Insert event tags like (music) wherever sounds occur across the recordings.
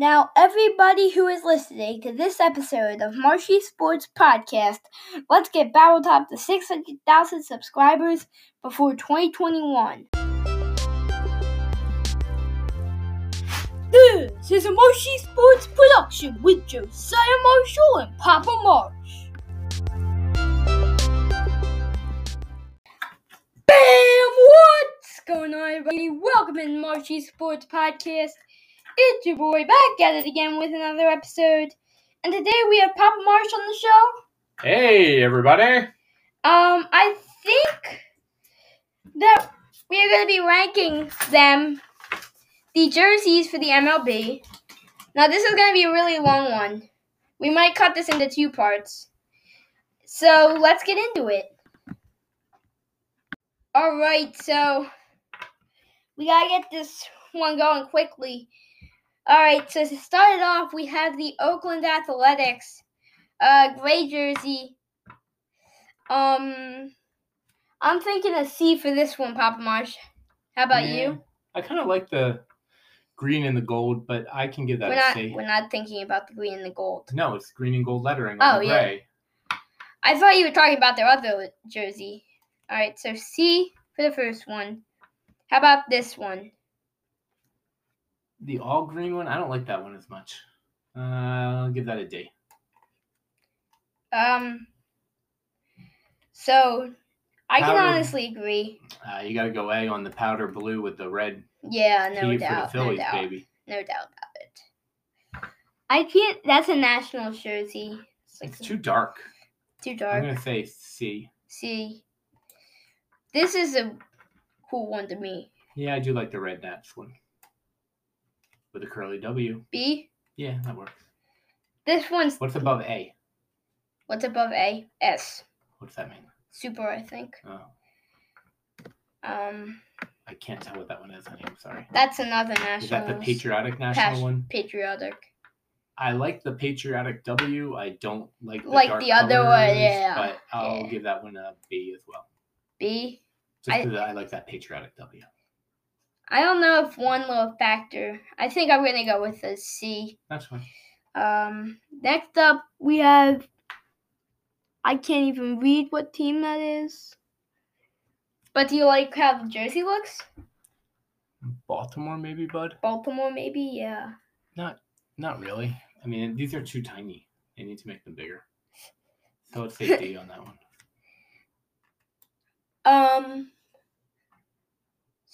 Now, everybody who is listening to this episode of Marshy Sports Podcast, let's get Battle Top to 600,000 subscribers before 2021. This is a Marshy Sports production with Josiah Marshall and Papa Marsh. Bam! What's going on, everybody? Welcome to Marshy Sports Podcast. It's your boy back at it again with another episode. And today we have Papa Marsh on the show. Hey, everybody. Um, I think that we are going to be ranking them, the jerseys for the MLB. Now, this is going to be a really long one. We might cut this into two parts. So, let's get into it. Alright, so we got to get this one going quickly. Alright, so to start it off, we have the Oakland Athletics uh, gray jersey. Um, I'm thinking a C for this one, Papa Marsh. How about Yeah. you? I kind of like the green and the gold, but I can give that We're a not C. we're not thinking about the green and the gold. No, it's green and gold lettering Oh, on the yeah. gray. I thought you were talking about their other jersey. All right, so C for the first one. How about this one? The all green one, I don't like that one as much. Uh, I'll give that a D. Um. So, I can honestly agree. Uh, you got to go A on the powder blue with the red Yeah, no for the doubt, no Phillies, doubt, baby. no doubt about it. I can't. That's a national jersey. It's like It's too dark. too I'm gonna say C. See, this is a cool one to me. Yeah, I do like the red Nats one with a curly W. B. Yeah, that works. This one's What's above A? what's above A? S. What's that mean? Super, I think. Oh, Um, I can't tell what that one is. Honey. I'm sorry. that's another national. Is that the patriotic national one? Patriotic. I like the patriotic W. I don't like the Like dark the other one, colors, yeah, But I'll yeah. give that one a B as well. B. Just I- because I, like that patriotic W. I don't know if one little factor. I think I'm gonna go with a C. That's fine. Um, next up we have. I can't even read what team that is. But do you like how the jersey looks? Baltimore, maybe, bud? Baltimore, maybe. Yeah. Not, not really. I mean, these are too tiny. They need to make them bigger. So let's say D (laughs) on that one. Um.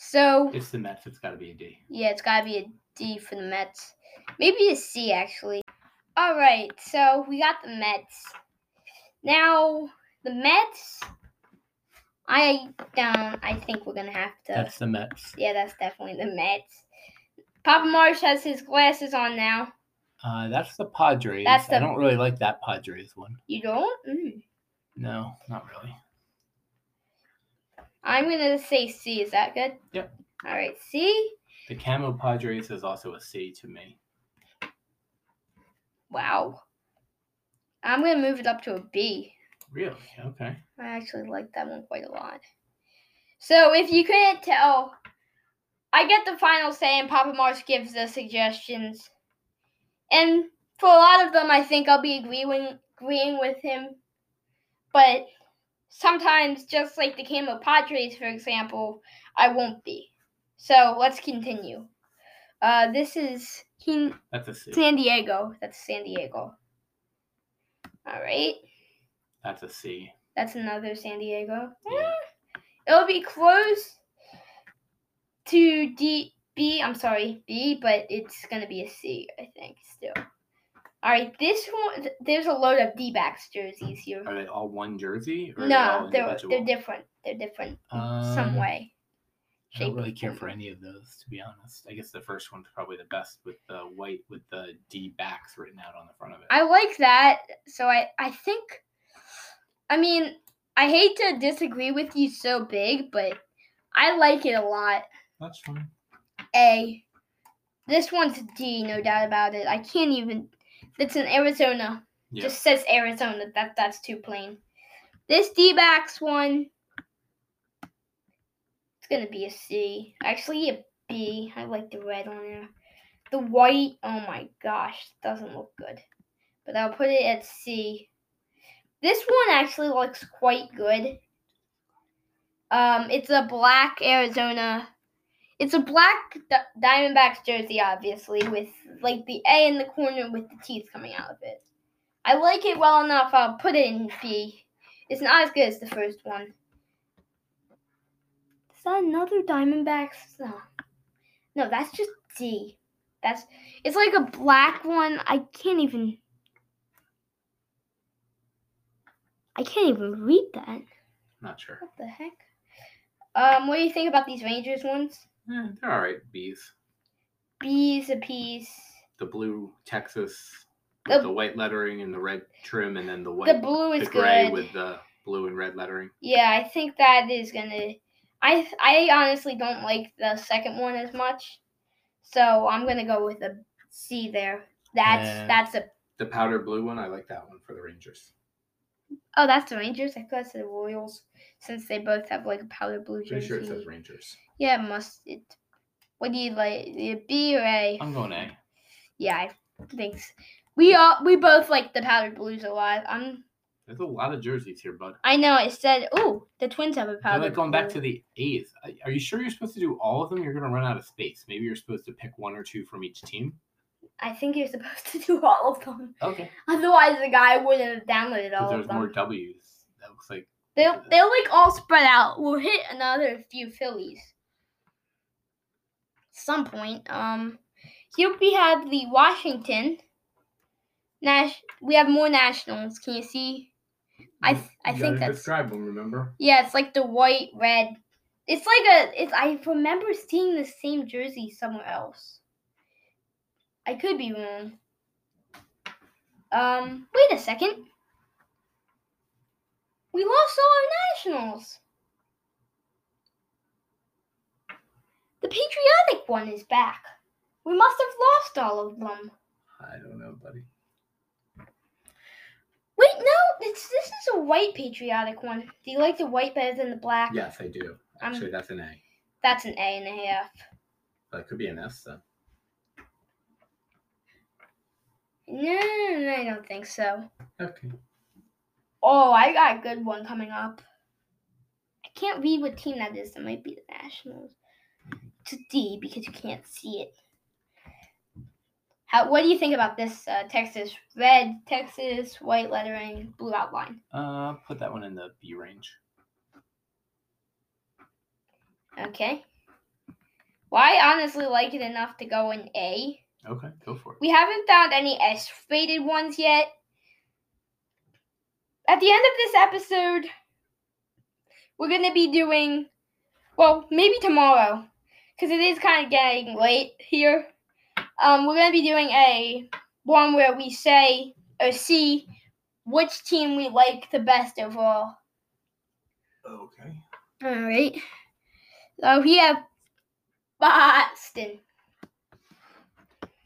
So It's the Mets. It's got to be a D. yeah, it's gotta be a D for the Mets. Maybe a C actually. All right, so we got the Mets. Now the Mets. I don't. I think we're gonna have to. That's the Mets. yeah, that's definitely the Mets. Papa Marsh has his glasses on now. Uh, that's the Padres. That's the- I don't really like that Padres one. You don't? Mm. No, not really. I'm gonna say C. Is that good? Yep. All right, C. The Camo Padres is also a C to me. Wow. I'm gonna move it up to a B. Really? Okay. I actually like that one quite a lot. So if you couldn't tell, I get the final say and Papa Marsh gives the suggestions. And for a lot of them I think I'll be agreeing agreeing with him. But sometimes just like the Camo Padres for example, I won't be. So let's continue. Uh this is That's a C. San Diego. That's San Diego. Alright. That's a C. That's another San Diego. Yeah. It'll be close to D B. I'm sorry, B, but it's gonna be a C, I think. Still. All right, this one. There's a load of D-backs jerseys here. Are they all one jersey? Or they No, they're they're different. They're different in some Um, way. I don't really care for any of those, to be honest. I guess the first one's probably the best with the white with the D backs written out on the front of it. I like that. So I I think. I mean, I hate to disagree with you so big, but I like it a lot. That's fine. A. This one's D, no doubt about it. I can't even. It's in Arizona. Yeah. Just says Arizona. That that's too plain. This D backs one. It's gonna be a C. Actually, a B. I like the red on there. The white, oh my gosh, doesn't look good. But I'll put it at C. This one actually looks quite good. Um, it's a black Arizona. It's a black D- Diamondbacks jersey, obviously, with like the A in the corner with the teeth coming out of it. I like it well enough. I'll put it in B. It's not as good as the first one. Is that another Diamondbacks? No, no, that's just D. That's it's like a black one. I can't even. I can't even read that. Not sure. What the heck? Um, what do you think about these Rangers ones? Eh, they're all right. Bees. Bees a piece. The blue Texas The- with the, white lettering and the red trim, and then the white, The blue is the gray good. with the blue and red lettering. Yeah, I think that is gonna. I I honestly don't like the second one as much, so I'm gonna go with a C there. That's Yeah. that's a. The powder blue one, I like that one for the Rangers. Oh, that's the Rangers. I thought it's the Royals, since they both have like a powder blue Pretty sure it says Rangers. Yeah, it must. It. What do you like? The B or A? I'm going A. Yeah, I think we all we both like the powdered blues a lot. I'm. There's a lot of jerseys here, bud. I know it said. Oh, the Twins have a They're powder. like going back to the eighth. Are you sure you're supposed to do all of them? You're going to run out of space. Maybe you're supposed to pick one or two from each team. I think you're supposed to do all of them. Okay. Otherwise, the guy wouldn't have downloaded all of them. There's more W's. That looks like They'll they'll like all spread out. We'll hit another few Phillies. Some point. Um, here we have the Washington. Nash. We have more Nationals. Can you see? I th- I You think that's describe them. Remember? yeah. It's like the white red. It's like a. It's. I remember seeing the same jersey somewhere else. I could be wrong. Um. Wait a second. We lost all our nationals. The patriotic one is back. We must have lost all of them. I don't know, buddy. Wait, no, it's this is a white patriotic one. Do you like the white better than the black? Yes, I do. Um, Actually, that's an A. That's an A and a half. That could be an S though. No, I don't think so. Okay. Oh, I got a good one coming up. I can't read what team that is. That might be the Nationals. It's D because you can't see it. How? What do you think about this uh, Texas red, Texas white lettering, blue outline? Uh, put that one in the B range. Okay. Well, I honestly like it enough to go in A. Okay, go for it. We haven't found any S rated ones yet. At the end of this episode, we're going to be doing, well, maybe tomorrow, because it is kind of getting late here. Um, we're going to be doing a one where we say or see which team we like the best overall. Okay. All right. So we have Boston.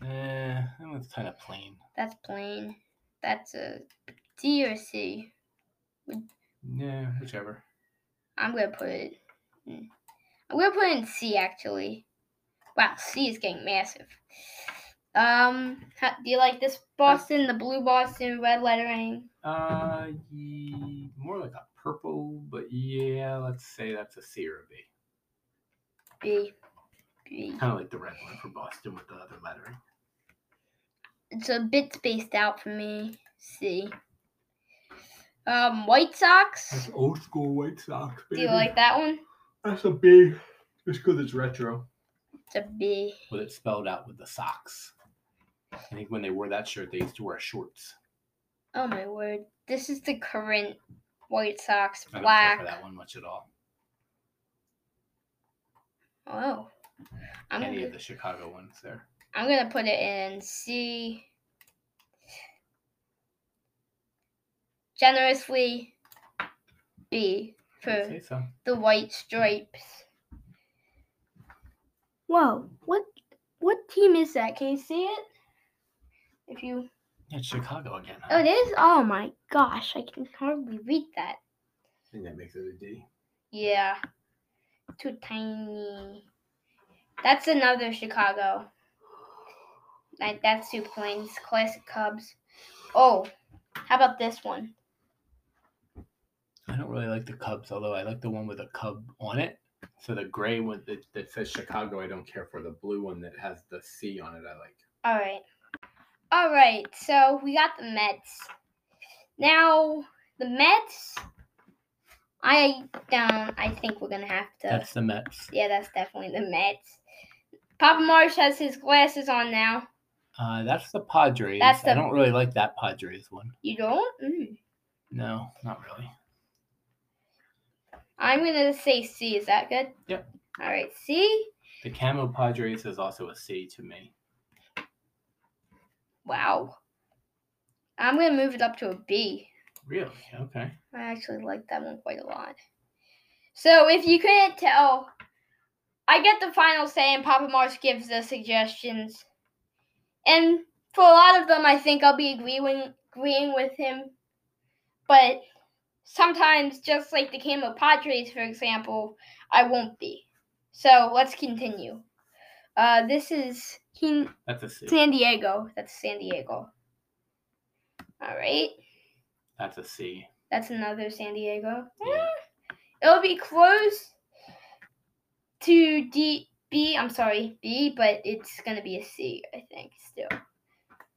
Eh, that one's kind of plain. That's plain. That's a D or C. Yeah, whichever. I'm gonna put it. I'm gonna put in C actually. Wow, C is getting massive. Um, how, do you like this Boston? The blue Boston, red lettering. Uh, ye, more like a purple, but yeah, let's say that's a C or a B. B. B. Kind of like the red one for Boston with the other lettering. It's a bit spaced out for me. C. Um, White Sox. old school White Sox. Do you like that one? That's a B. Just because it's retro. It's a B. With it spelled out with the socks. I think when they wore that shirt, they used to wear shorts. Oh my word! This is the current White Sox I don't care black. for that one much at all. Oh, I'm Any gonna, of the Chicago ones there. I'm gonna put it in C. Generously B I'd for so. the white stripes. Whoa! What what team is that? Can you see it? If you Yeah, it's Chicago again. oh, it is. Oh my gosh! I can hardly read that. I think that makes it a D. Yeah. Too tiny. That's another Chicago. Like that's two planes. Classic Cubs. Oh, how about this one? I don't really like the Cubs, although I like the one with a Cub on it. So the gray one that, that says Chicago, I don't care for. The blue one that has the C on it, I like. All right. All right. So we got the Mets. Now the Mets. I don't. I think we're gonna have to. That's the Mets. yeah, that's definitely the Mets. Papa Marsh has his glasses on now. Uh, that's the Padres. That's the, I don't really like that Padres one. You don't? Mm. No, not really. I'm gonna say C. Is that good? Yep. All right, C. The Camo Padres is also a C to me. Wow. I'm gonna move it up to a B. Really? Okay. I actually like that one quite a lot. So if you couldn't tell, I get the final say, and Papa Marsh gives the suggestions. And for a lot of them, I think I'll be agreeing agreeing with him. But sometimes, just like the Camo Padres, for example, I won't be. So let's continue. Uh, this is King That's a C. San Diego. That's San Diego. All right. That's a C. That's another San Diego. Yeah. It'll be close to D B. I'm sorry, B, but it's gonna be a C, I think. Still.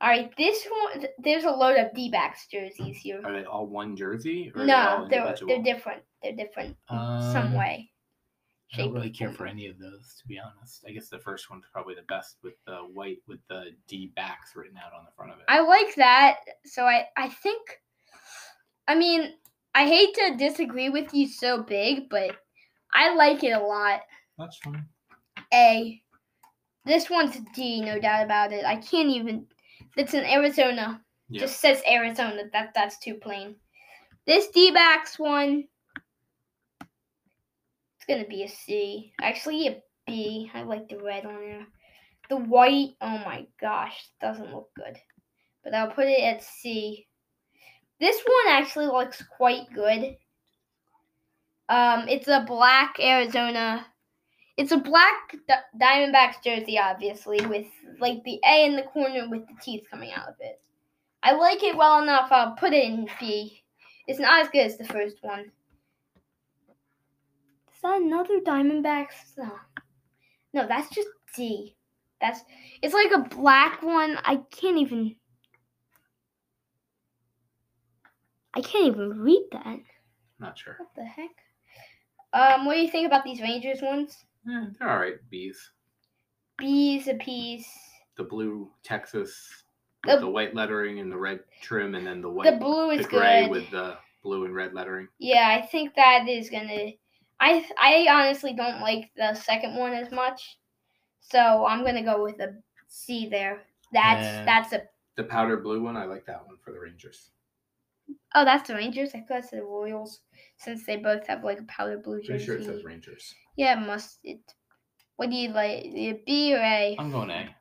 All right, this one. There's a load of D-backs jerseys here. Are they all one jersey? Or they No, they're they're different. They're different in some Um, way. I don't really care for any of those, to be honest. I guess the first one's probably the best with the white with the D backs written out on the front of it. I like that. So I I think. I mean, I hate to disagree with you so big, but I like it a lot. That's fine. A. This one's D, no doubt about it. I can't even. It's in Arizona. Yeah. Just says Arizona. That that's too plain. This D backs one. It's gonna be a C. Actually, a B. I like the red on there. The white. Oh my gosh, doesn't look good. But I'll put it at C. This one actually looks quite good. Um, it's a black Arizona it's a black Di- Diamondbacks jersey, obviously, with like the A in the corner with the teeth coming out of it. I like it well enough. I'll put it in B. It's not as good as the first one. Is that another Diamondbacks? No, no, that's just D. That's it's like a black one. I can't even. I can't even read that. Not sure. What the heck? Um, what do you think about these Rangers ones? Eh, they're all right. Bees. Bees a piece. The blue Texas The- with the white lettering and the red trim, and then the white, The blue is the gray good. with the blue and red lettering. Yeah, I think that is gonna. I I honestly don't like the second one as much, so I'm gonna go with a C there. That's Yeah. that's a. The powder blue one, I like that one for the Rangers. Oh, that's the Rangers. I thought it's the Royals, since they both have like a powder blue Pretty jersey. sure it says Rangers. Yeah, it must. It. What do you like? B or A? I'm going A.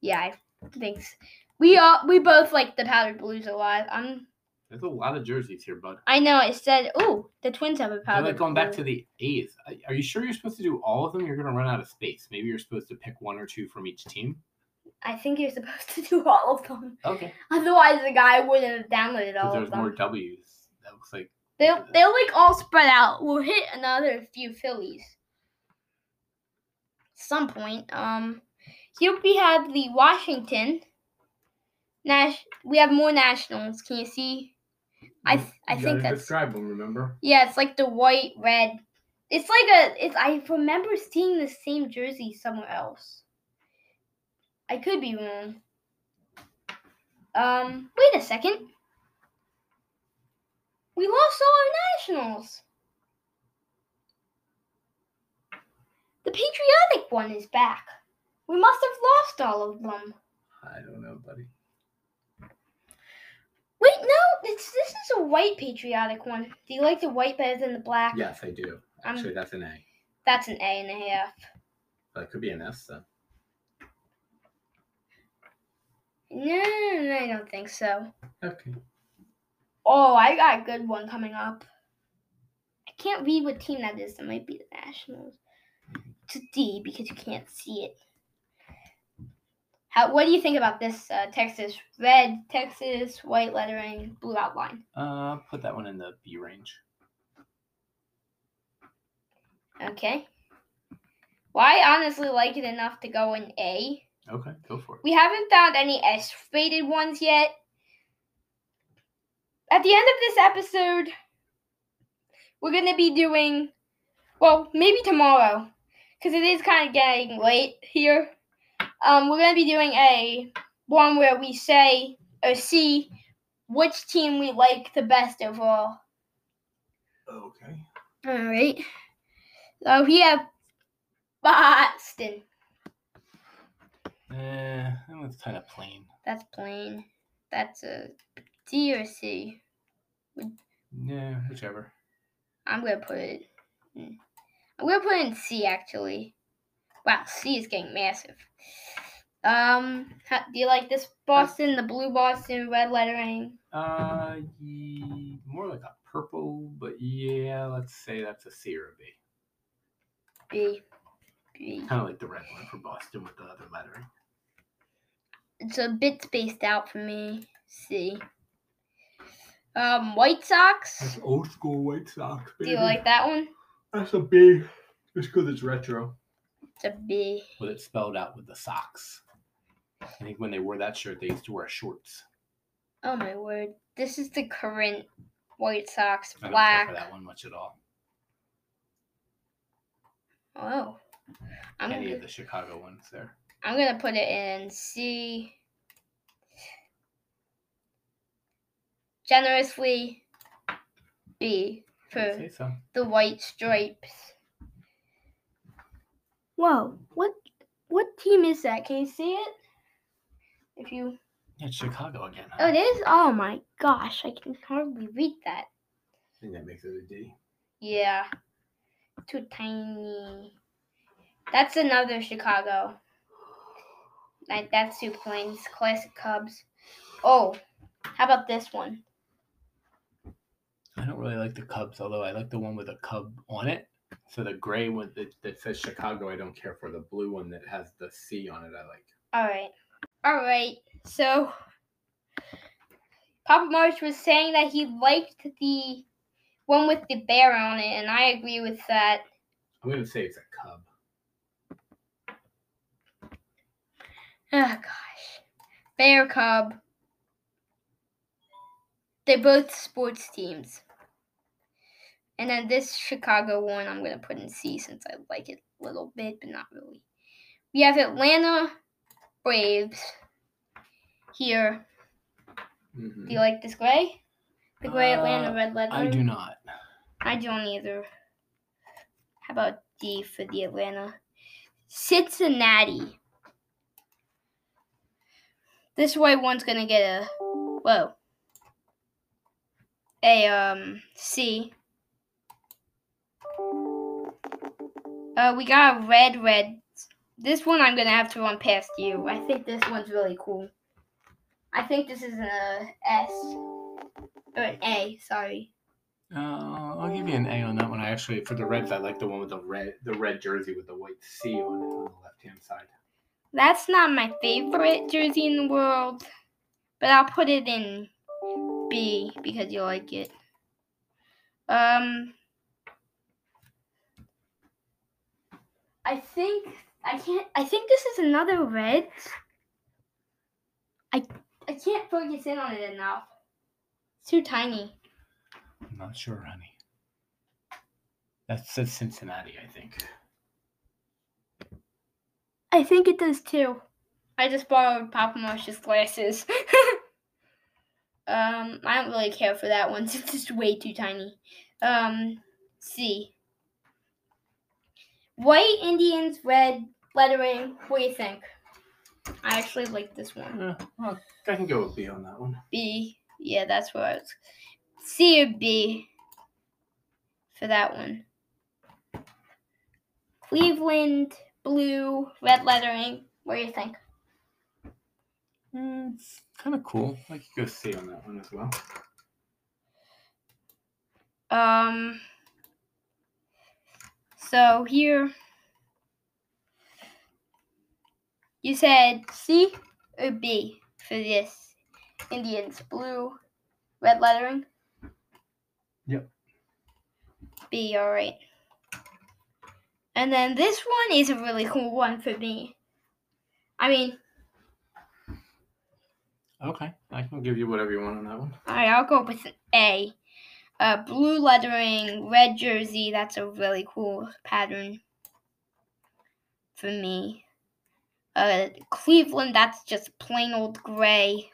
Yeah, I think s- we all we both like the powder blues a lot. I'm. There's a lot of jerseys here, bud. I know it said. Oh, the Twins have a They're powder. like going back to the A's. Are you sure you're supposed to do all of them? You're going to run out of space. Maybe you're supposed to pick one or two from each team. I think you're supposed to do all of them. Okay. Otherwise, the guy wouldn't have downloaded all there's of them. There's more W's. That looks like They'll they'll like all spread out. We'll hit another few Phillies. Some point. Um, here we have the Washington. Nash. We have more Nationals. Can you see? I th- I You think that's describe them. Remember? yeah. It's like the white red. It's like a. It's. I remember seeing the same jersey somewhere else. I could be wrong. Um. Wait a second. We lost all our nationals. The patriotic one is back. We must have lost all of them. I don't know, buddy. Wait, no, it's this is a white patriotic one. Do you like the white better than the black? Yes, I do. Um, Actually, that's an A. That's an A and a half. That could be an S then. No, I don't think so. Okay. Oh, I got a good one coming up. I can't read what team that is. That might be the Nationals. It's a D because you can't see it. How? What do you think about this uh, Texas red, Texas white lettering, blue outline? Uh, put that one in the B range. Okay. Well, I honestly like it enough to go in A. Okay, go for it. We haven't found any S rated ones yet. At the end of this episode, we're going to be doing, well, maybe tomorrow, because it is kind of getting late here. Um, we're going to be doing a one where we say or see which team we like the best overall. Okay. All right. So we have Boston. Eh, that one's kind of plain. That's plain. That's a D or C. Yeah, whichever. I'm gonna put it. I'm gonna put it in C actually. Wow, C is getting massive. Um, how, do you like this Boston, the blue Boston, red lettering? Uh, ye, more like a purple, but yeah, let's say that's a C or a B. B. B. Kind of like the red one for Boston with the other lettering. It's a bit spaced out for me. C. Um, White Sox. That's old school White Sox. Do you like that one? That's a B. Just because it's retro. It's a B. With it spelled out with the socks. I think when they wore that shirt, they used to wear shorts. Oh my word! This is the current White Sox black. I don't care black. for that one much at all. Oh, I'm Any gonna, of the Chicago ones there. I'm gonna put it in C. Generously B I'd for so. the white stripes. Whoa! What what team is that? Can you see it? If you Yeah, it's Chicago again. oh, it is. Oh my gosh! I can hardly read that. I think that makes it a D. Yeah. Too tiny. That's another Chicago. Like that's two planes. Classic Cubs. Oh, how about this one? I don't really like the Cubs, although I like the one with a Cub on it. So the gray one that, that says Chicago, I don't care for. The blue one that has the C on it, I like. Alright. Alright. So Papa Marsh was saying that he liked the one with the bear on it, and I agree with that. I'm gonna say it's a Cub. Oh gosh. Bear Cub. They're both sports teams. And then this Chicago one I'm gonna put in C since I like it a little bit, but not really. We have Atlanta Braves here. Mhm. Do you like this gray? The gray Atlanta Uh, red letter. I do not. I don't either. How about D for the Atlanta? Cincinnati. This white one's gonna get a whoa. A um C. Uh, we got a red, red. This one I'm gonna have to run past you. I think this one's really cool. I think this is a S or an A. Sorry. Uh, I'll give you an A on that one. I actually, for the Reds, I like the one with the red, the red jersey with the white C on it on the left hand side. That's not my favorite jersey in the world, but I'll put it in B because you like it. Um, I think I can't. I think this is another red. I I can't focus in on it enough. It's too tiny. I'm not sure, honey. That says Cincinnati, I think. I think it does too. I just borrowed Papa Marsh's glasses. (laughs) um, I don't really care for that one. (laughs) since It's just way too tiny. Um, C. White Indians, red lettering. What do you think? I actually like this one. Uh, well, I can go with B on that one. B. Yeah, that's what I was. C or B for that one. Cleveland, blue, red lettering. What do you think? Mm, it's kind of cool. I could go see on that one as well. Um. So here. You said C or B for this Indians blue red lettering? Yep. B, all right. And then this one is a really cool one for me. I mean, Okay, I can give you whatever you want on that one. all right, I'll go with an A. Uh, blue lettering, red jersey. That's a really cool pattern for me. Uh, Cleveland. That's just plain old gray.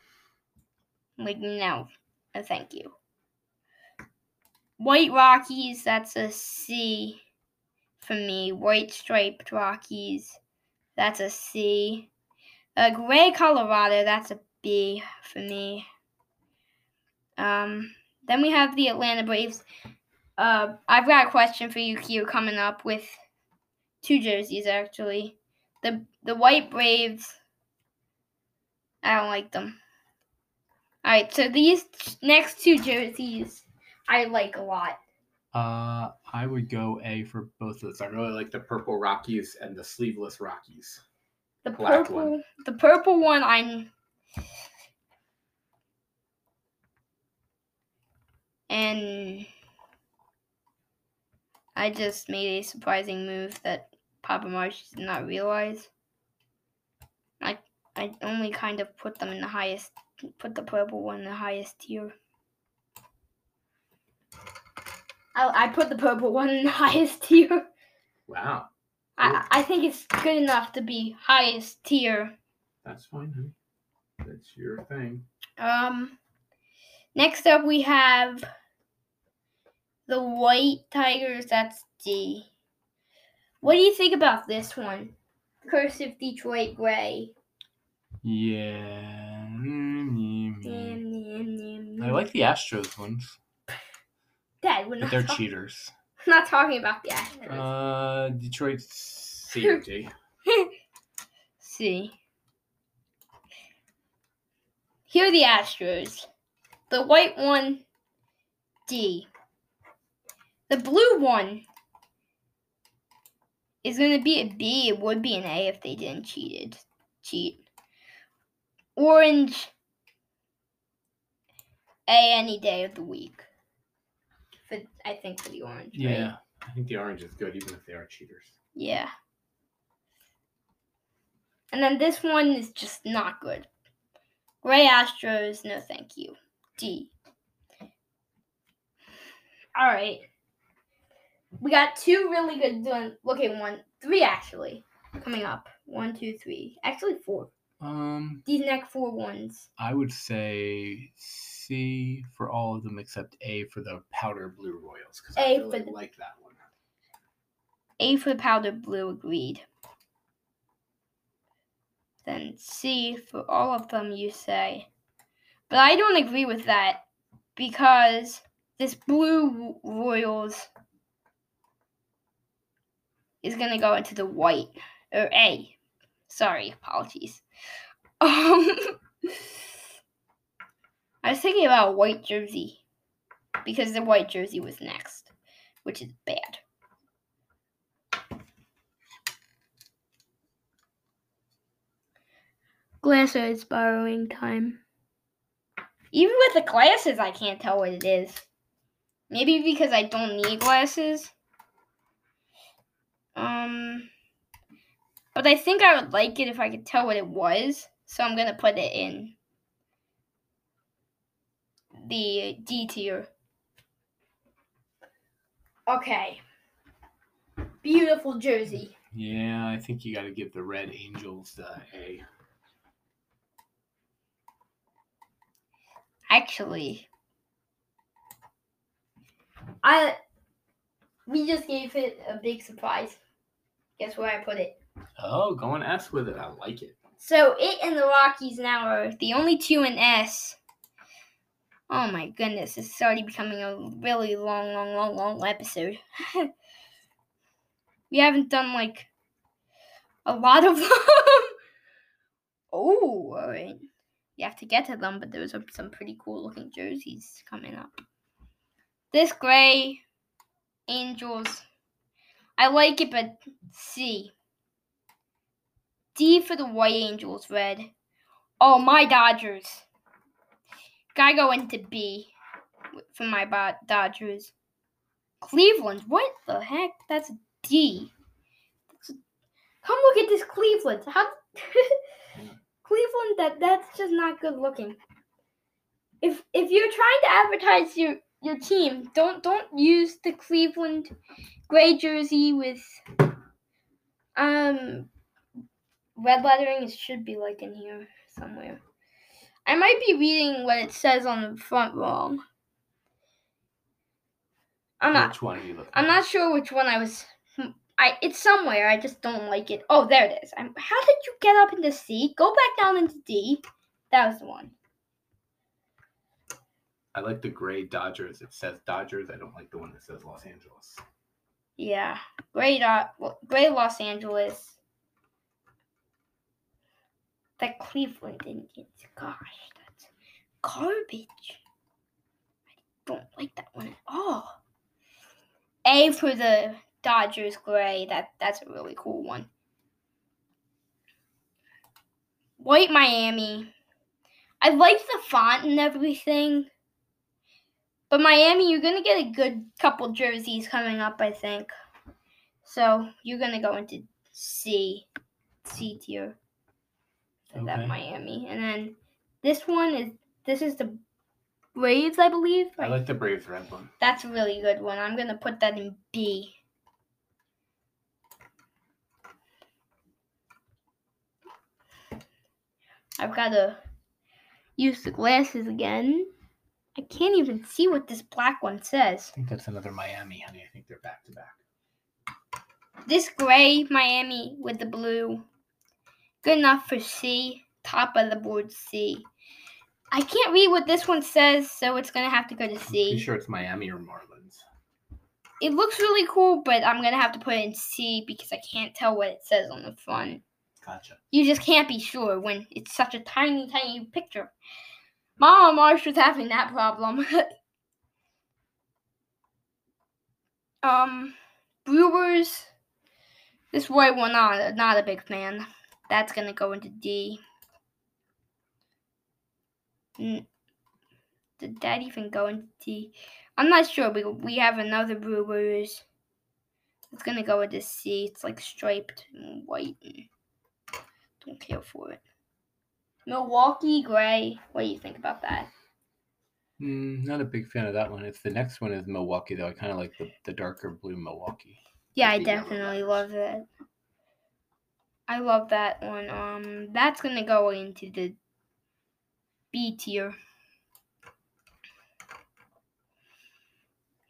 Like no, no, thank you. White Rockies. That's a C for me. White striped Rockies. That's a C. Uh, gray Colorado. That's a B for me. Um, then we have the Atlanta Braves. Uh, I've got a question for you, Q, coming up with two jerseys actually. The the white Braves. I don't like them. All right, so these next two jerseys I like a lot. Uh, I would go A for both of those. I really like the purple Rockies and the sleeveless Rockies. The Black purple, one. the purple one, I'm. And I just made a surprising move that Papa Marsh did not realize. I I only kind of put them in the highest, put the purple one in the highest tier. I, I put the purple one in the (laughs) highest tier. Wow, I, I think it's good enough to be highest tier. that's fine, honey. That's your thing. Um, next up we have the White Tigers. That's D. What do you think about this one? Cursive Detroit Gray. Yeah. mm, mm, mm. Yum, yum, yum, I like the Astros ones, Dad, we're but not, they're talk- cheaters. (laughs) not talking about the Astros. Uh, Detroit C or D. See. (laughs) Here are the Astros. The white one, D. The blue one is going to be a B. It would be an A if they didn't cheated. Cheat. Orange, A any day of the week. For I think for the orange. right? Yeah, I think the orange is good, even if they are cheaters. Yeah. And then this one is just not good. Gray Astros, no thank you. D. Alright. We got two really good doing looking one three actually coming up. One, two, three. Actually four. Um, These next four ones. I would say C for all of them except A for the powder blue Royals because I A really for the- like that one. A for the powder blue agreed. Then C for all of them, you say. But I don't agree with that because this blue Royals is going to go into the white. Or A. Sorry, apologies. (laughs) Um, I was thinking about white jersey because the white jersey was next, which is bad. Glasses borrowing time. Even with the glasses, I can't tell what it is. Maybe because I don't need glasses. Um, but I think I would like it if I could tell what it was. So I'm gonna put it in the D tier. Okay. Beautiful jersey. Yeah, I think you got to give the Red Angels the A. Actually, I we just gave it a big surprise. Guess where I put it? Oh, going S with it. I like it. So it and the Rockies now are the only two in S. Oh my goodness, this is already becoming a really long, long, long, long episode. (laughs) we haven't done like a lot of them. (laughs) oh, alright. You have to get to them, but there's some, some pretty cool looking jerseys coming up. This gray Angels. I like it, but C. D for the White Angels, red. Oh, my Dodgers. Gotta go into B for my Dodgers. Cleveland, what the heck? That's D. That's a- Come look at this Cleveland. How (laughs) Cleveland that that's just not good looking. If if you're trying to advertise your your team, don't don't use the Cleveland gray jersey with um red lettering. It should be like in here somewhere. I might be reading what it says on the front wrong. I'm not Which one are you looking I'm not sure which one I was. hmm, I it's somewhere. I just don't like it. Oh, there it is. I'm, how did you get up into C? Go back down into D. That was the one. I like the gray Dodgers. It says Dodgers. I don't like the one that says Los Angeles. Yeah, great. Uh, gray Los Angeles. That Cleveland Indians. Gosh, that's garbage. I don't like that one at all. A for the Dodgers gray. That that's a really cool one. White Miami. I like the font and everything. But Miami, you're gonna get a good couple jerseys coming up, I think. So you're gonna go into C, C tier for that Okay. Miami, and then this one is this is the Braves, I believe. I like the Braves red one. That's a really good one. I'm gonna put that in B. I've gotta use the glasses again. I can't even see what this black one says. I think that's another Miami, honey. I think they're back to back. This gray Miami with the blue. Good enough for C. Top of the board C. I can't read what this one says, so it's gonna have to go to I'm pretty C. sure it's Miami or Marlins. It looks really cool, but I'm gonna have to put it in C because I can't tell what it says on the front. Gotcha. You just can't be sure when it's such a tiny, tiny picture. Mama Marsh was having that problem. (laughs) um, Brewers. This white one, not not a big fan. That's gonna go into D. N- Did that even go into D? I'm not sure. We we have another Brewers. It's gonna go into C. It's like striped and white. And don't care for it. Milwaukee gray. What do you think about that? Mm, not a big fan of that one. If the next one is Milwaukee, though, I kind of like the, the darker blue Milwaukee. Yeah, I definitely love it. I love that one. Um, that's gonna go into the B tier.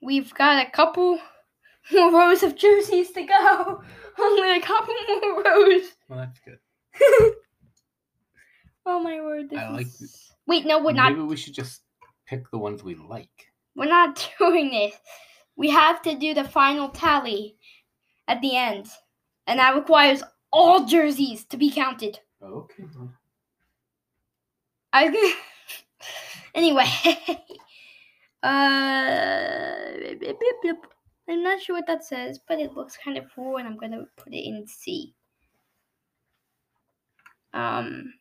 We've got a couple (laughs) more rows of jerseys to go. (laughs) Only a couple more rows. Well, that's good. (laughs) Oh my word! This I like is... Wait, no, we're not. Maybe we should just pick the ones we like. We're not doing this. We have to do the final tally at the end, and that requires all jerseys to be counted. Okay. I (laughs) anyway. (laughs) uh, I'm not sure what that says, but it looks kind of cool, and I'm gonna put it in C. Um.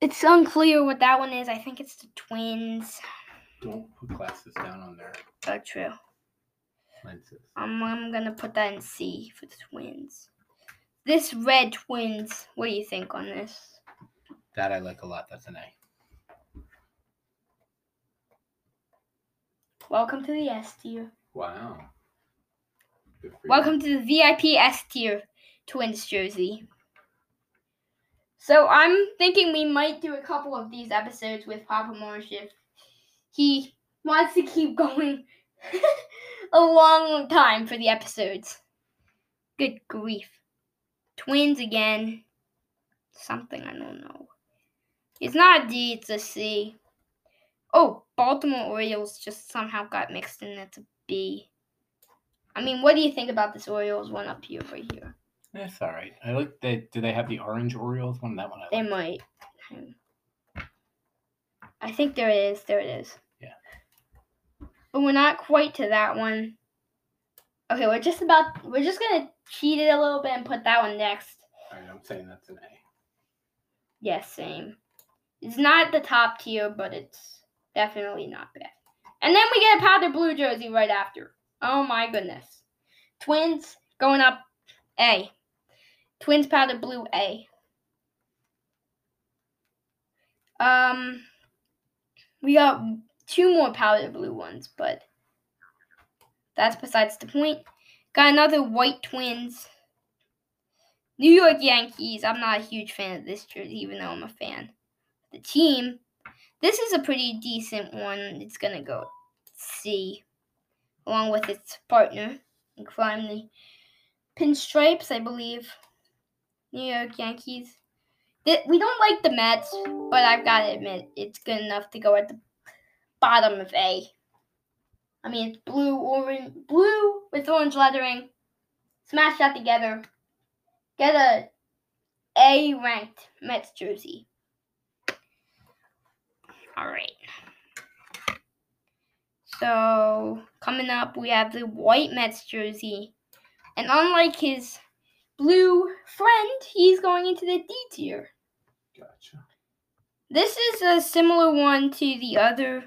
It's unclear what that one is. I think it's the twins. Don't put glasses down on there. Oh, true. lenses. Um, I'm gonna put that in C for the twins. This red twins. What do you think on this? That I like a lot. That's an A. Welcome to the S tier. Wow. Good for you. Welcome to the VIP S tier twins jersey. So I'm thinking we might do a couple of these episodes with Papa Marsh if he wants to keep going (laughs) a long, time for the episodes. Good grief. Twins again. Something I don't know. It's not a D, it's a C. Oh, Baltimore Orioles just somehow got mixed in. That's a B. I mean, what do you think about this Orioles one up here, right here? That's all right. I like that. Do they have the orange Orioles one? That one I They like. might. I think there it is. There it is. Yeah. But we're not quite to that one. Okay, we're just about. We're just gonna cheat it a little bit and put that one next. All right, I'm saying that's an A. Yes, same. It's not the top tier, but it's definitely not bad. And then we get a powder blue jersey right after. Oh my goodness. Twins going up A. Twins powder blue A. Um, we got two more powder blue ones, but that's besides the point. Got another white twins. New York Yankees. I'm not a huge fan of this jersey, even though I'm a fan. The team. This is a pretty decent one. It's gonna go C, along with its partner in crime, the pinstripes, I believe. New York Yankees. We don't like the Mets, but I've got to admit it's good enough to go at the bottom of A. I mean, it's blue, orange, blue with orange lettering. Smash that together. Get a A ranked Mets jersey. All right. So coming up, we have the white Mets jersey, and unlike his blue friend, he's going into the D tier. Gotcha. This is a similar one to the other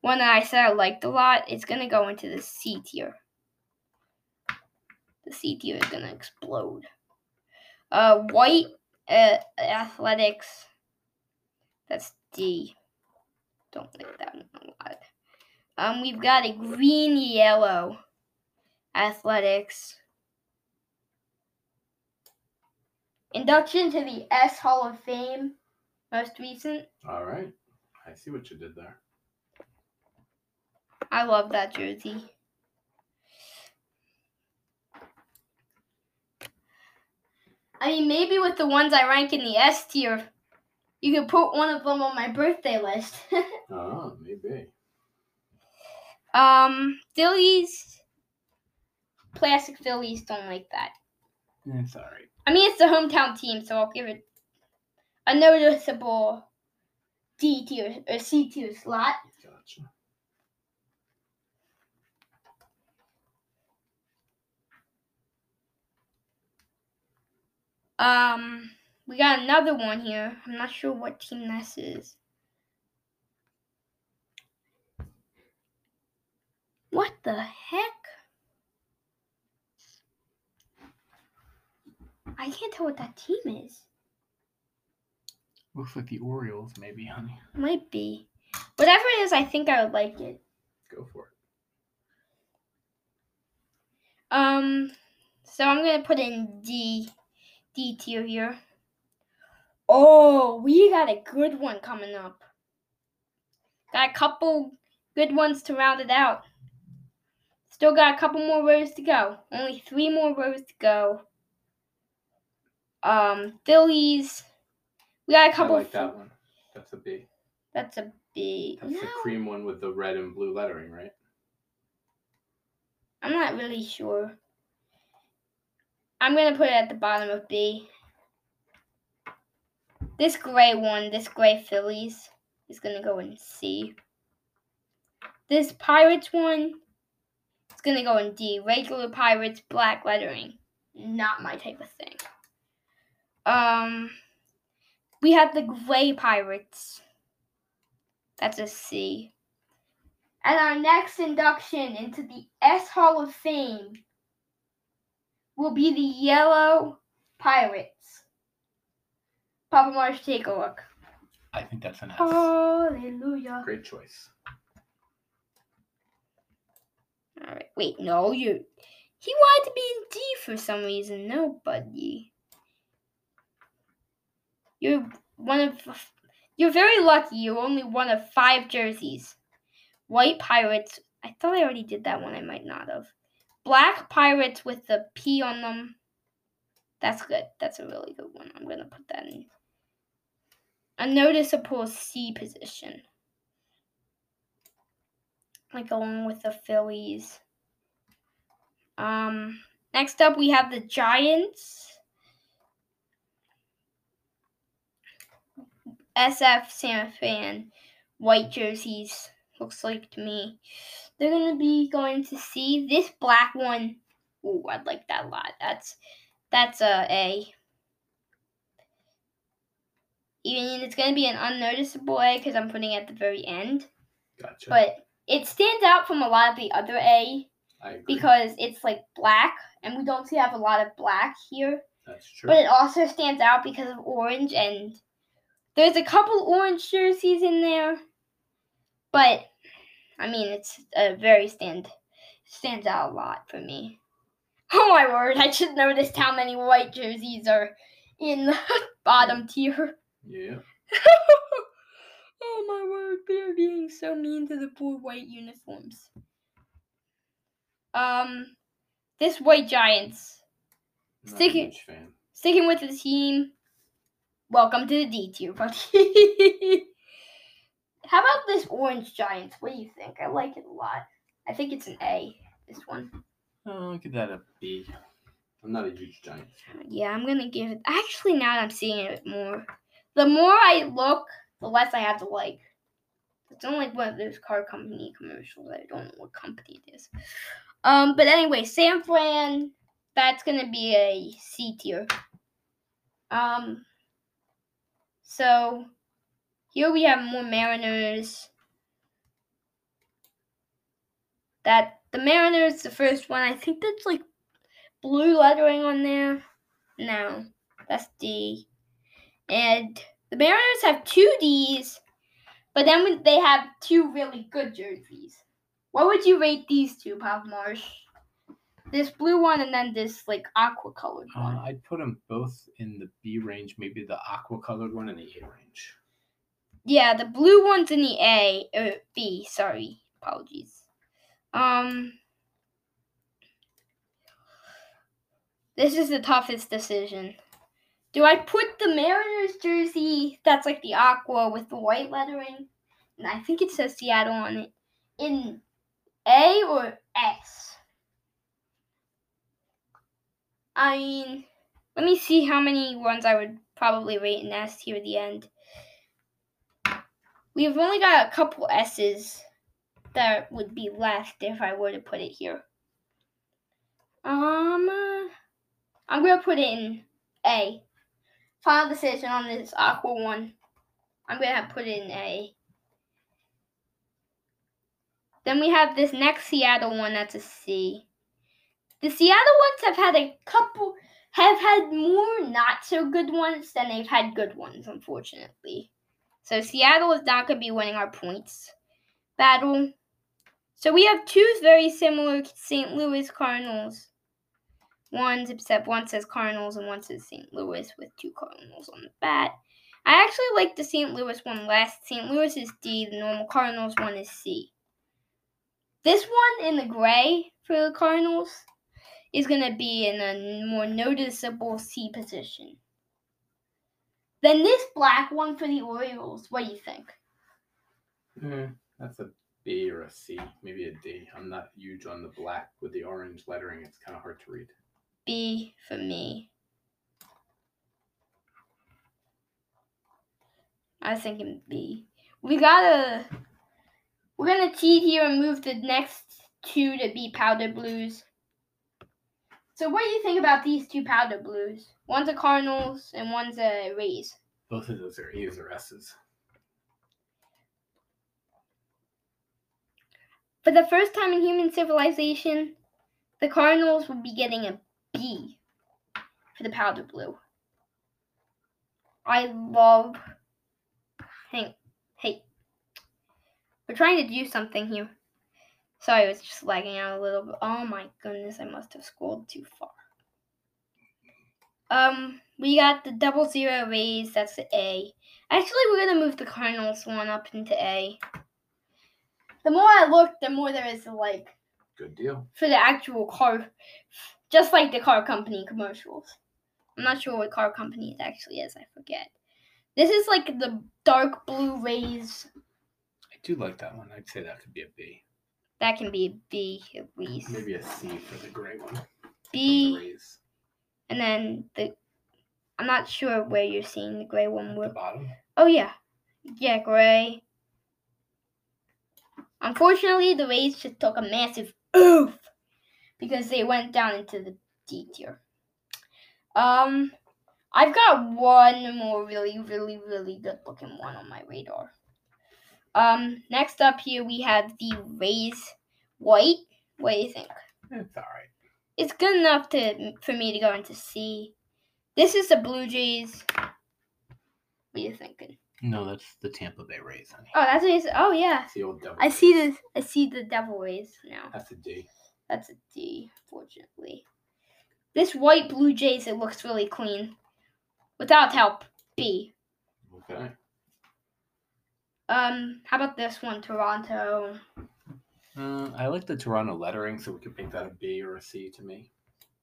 one that I said I liked a lot. It's gonna go into the C tier. The C tier is gonna explode. Uh, white uh, athletics. That's D. Don't like that one a lot. Um, we've got a green yellow athletics. Induction to the S Hall of Fame, most recent. All right. I see what you did there. I love that jersey. I mean, maybe with the ones I rank in the S tier, you could put one of them on my birthday list. (laughs) oh, maybe. Um, Phillies, plastic Phillies don't like that. It's all right. I mean, it's the hometown team, so I'll give it a noticeable D tier or C tier slot. Gotcha. Um, we got another one here. I'm not sure what team this is. What the heck? I can't tell what that team is. Looks like the Orioles, maybe, honey. Might be. Whatever it is, I think I would like it. Go for it. Um, so I'm gonna put in D, D tier here. Oh, we got a good one coming up. Got a couple good ones to round it out. Still got a couple more rows to go. Only three more rows to go. Um, Phillies. We got a couple. I like that one. That's a B. That's a B. That's no. the cream one with the red and blue lettering, right? I'm not really sure. I'm gonna put it at the bottom of B. This gray one, this gray Phillies, is gonna go in C. This Pirates one is gonna go in D. Regular Pirates, black lettering. Not my type of thing. Um, we have the Gray Pirates. That's a C. And our next induction into the S Hall of Fame will be the Yellow Pirates. Papa Marsh, take a look. I think that's an S. Hallelujah. Great choice. All right. Wait, no, you. He wanted to be in D for some reason. No, buddy. You're one of. You're very lucky. You're only one of five jerseys. White Pirates. I thought I already did that one. I might not have. Black Pirates with the P on them. That's good. That's a really good one. I'm gonna put that in. A noticeable C position. Like along with the Phillies. Um next up we have the Giants. SF San Fran white jerseys looks like to me. They're gonna be going to see this black one Ooh, I'd like that a lot. That's that's a A. Even it's gonna be an unnoticeable A because I'm putting it at the very end. Gotcha. But it stands out from a lot of the other A because it's like black, and we don't see have a lot of black here. That's true. But it also stands out because of orange, and there's a couple orange jerseys in there. But I mean, it's a very stand stands out a lot for me. (laughs) Oh my word! I just noticed how many white jerseys are in the (laughs) bottom tier. yeah. (laughs) oh my word! We are being so mean to the poor white uniforms. Um, this white Giants Not Stick a huge fan. sticking with the team. Welcome to the D tier, buddy. (laughs) How about this orange Giants? What do you think? I like it a lot. I think it's an A. This one. Oh, I'll give that a B. I'm not a huge Giants fan. Yeah, I'm gonna give it. Actually, now that I'm seeing it more, the more I look, the less I have to like. It's only like one of those car company commercials. I don't know what company it is. Um, but anyway, San Fran, that's gonna be a C tier. Um, so here we have more Mariners. That the Mariners, the first one, I think that's like blue lettering on there. No, that's D. And the Mariners have two D's, but then they have two really good jerseys. What would you rate these two, Papa Marsh? This blue one and then this like aqua colored one. Uh, I'd put them both in the B range, maybe the aqua colored one in the A range. Yeah, the blue one's in the A, uh, B. Sorry, apologies. Um, this is the toughest decision. Do I put the Mariners jersey that's like the aqua with the white lettering, and I think it says Seattle on it, in A or S? I mean, let me see how many ones I would probably rate in S here at the end. We've only got a couple S's that would be left if I were to put it here. Um, I'm gonna put it in A. Final decision on this aqua one. I'm gonna have put it in A. Then we have this next Seattle one that's a C. The Seattle ones have had a couple, have had more not so good ones than they've had good ones, unfortunately. So Seattle is not going to be winning our points battle. So we have two very similar St. Louis Cardinals. Ones, except one says Cardinals and one says St. Louis with two Cardinals on the bat. I actually like the St. Louis one less. St. Louis is D, the normal Cardinals one is C. This one in the gray for the Cardinals is going to be in a more noticeable C position. Then this black one for the Orioles. What do you think? Mm, that's a B or a C, maybe a D. I'm not huge on the black with the orange lettering. It's kind of hard to read. B for me. I was thinking B. We gotta. We're gonna cheat here and move the next two to be powder blues. So, what do you think about these two powder blues? One's a Cardinals and one's a Rays. Both of those are A's or S's. For the first time in human civilization, the Cardinals will be getting a B for the powder blue. I love. Hey, hey. We're trying to do something here. Sorry, it was just lagging out a little bit. Oh my goodness, I must have scrolled too far. Um, we got the double zero rays. That's the A. Actually, we're gonna move the Cardinals one up into A. The more I look, the more there is like Good deal. for the actual car, just like the car company commercials. I'm not sure what car company it actually is. I forget. This is like the dark blue rays. I do like that one. I'd say that could be a B. That can be a B at least. Maybe a C for the gray one. from the B, and then the. I'm not sure where you're seeing the gray one. At the bottom. oh yeah, yeah, gray. Unfortunately, the Rays just took a massive oof because they went down into the D tier. Um, I've got one more really, really, really good looking one on my radar. Um, next up here we have the Rays White. What do you think? It's all right. It's good enough to for me to go into C. This is the Blue Jays. What are you thinking? No, that's the Tampa Bay Rays, honey. Oh, that's what you said. Oh yeah, It's the old devil. I see the I see the Devil Rays now. That's a D. That's a D, fortunately. This white Blue Jays, it looks really clean. Without help, B. Okay. Um, how about this one, Toronto? Uh, I like the Toronto lettering, so we could make that a B or a C to me.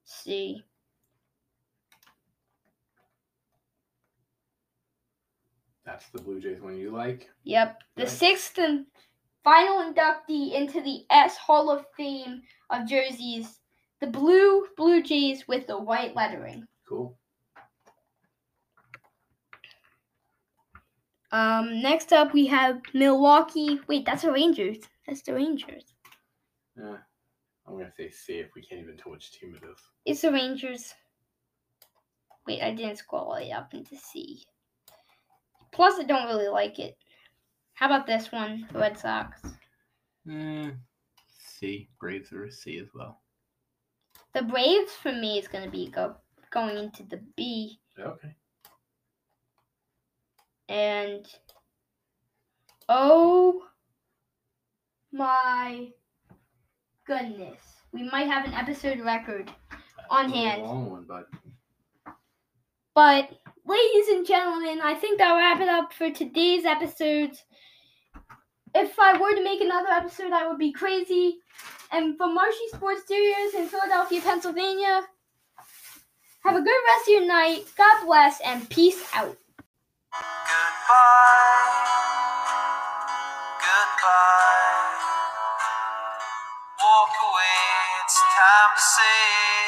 C. That's the Blue Jays one you like. Yep. The Right. sixth and final inductee into the S Hall of Fame of jerseys, the blue Blue Jays with the white lettering. Cool. Um, next up we have Milwaukee. Wait, that's the Rangers. That's the Rangers. Yeah. I'm gonna say C if we can't even tell which team it is. It's the Rangers. Wait, I didn't scroll all the way up into C. Plus, I don't really like it. How about this one, the Red Sox? Eh, C. Braves are a C as well. The Braves for me is going to be go, going into the B, Okay. And oh my goodness, we might have an episode record On That was a hand. long one, but But, ladies and gentlemen, I think that'll wrap it up for today's episodes. If I were to make another episode, I would be crazy. And from Marshy Sports Studios in Philadelphia, Pennsylvania, have a good rest of your night. God bless and peace out. Goodbye. Goodbye. Walk away, it's time to say.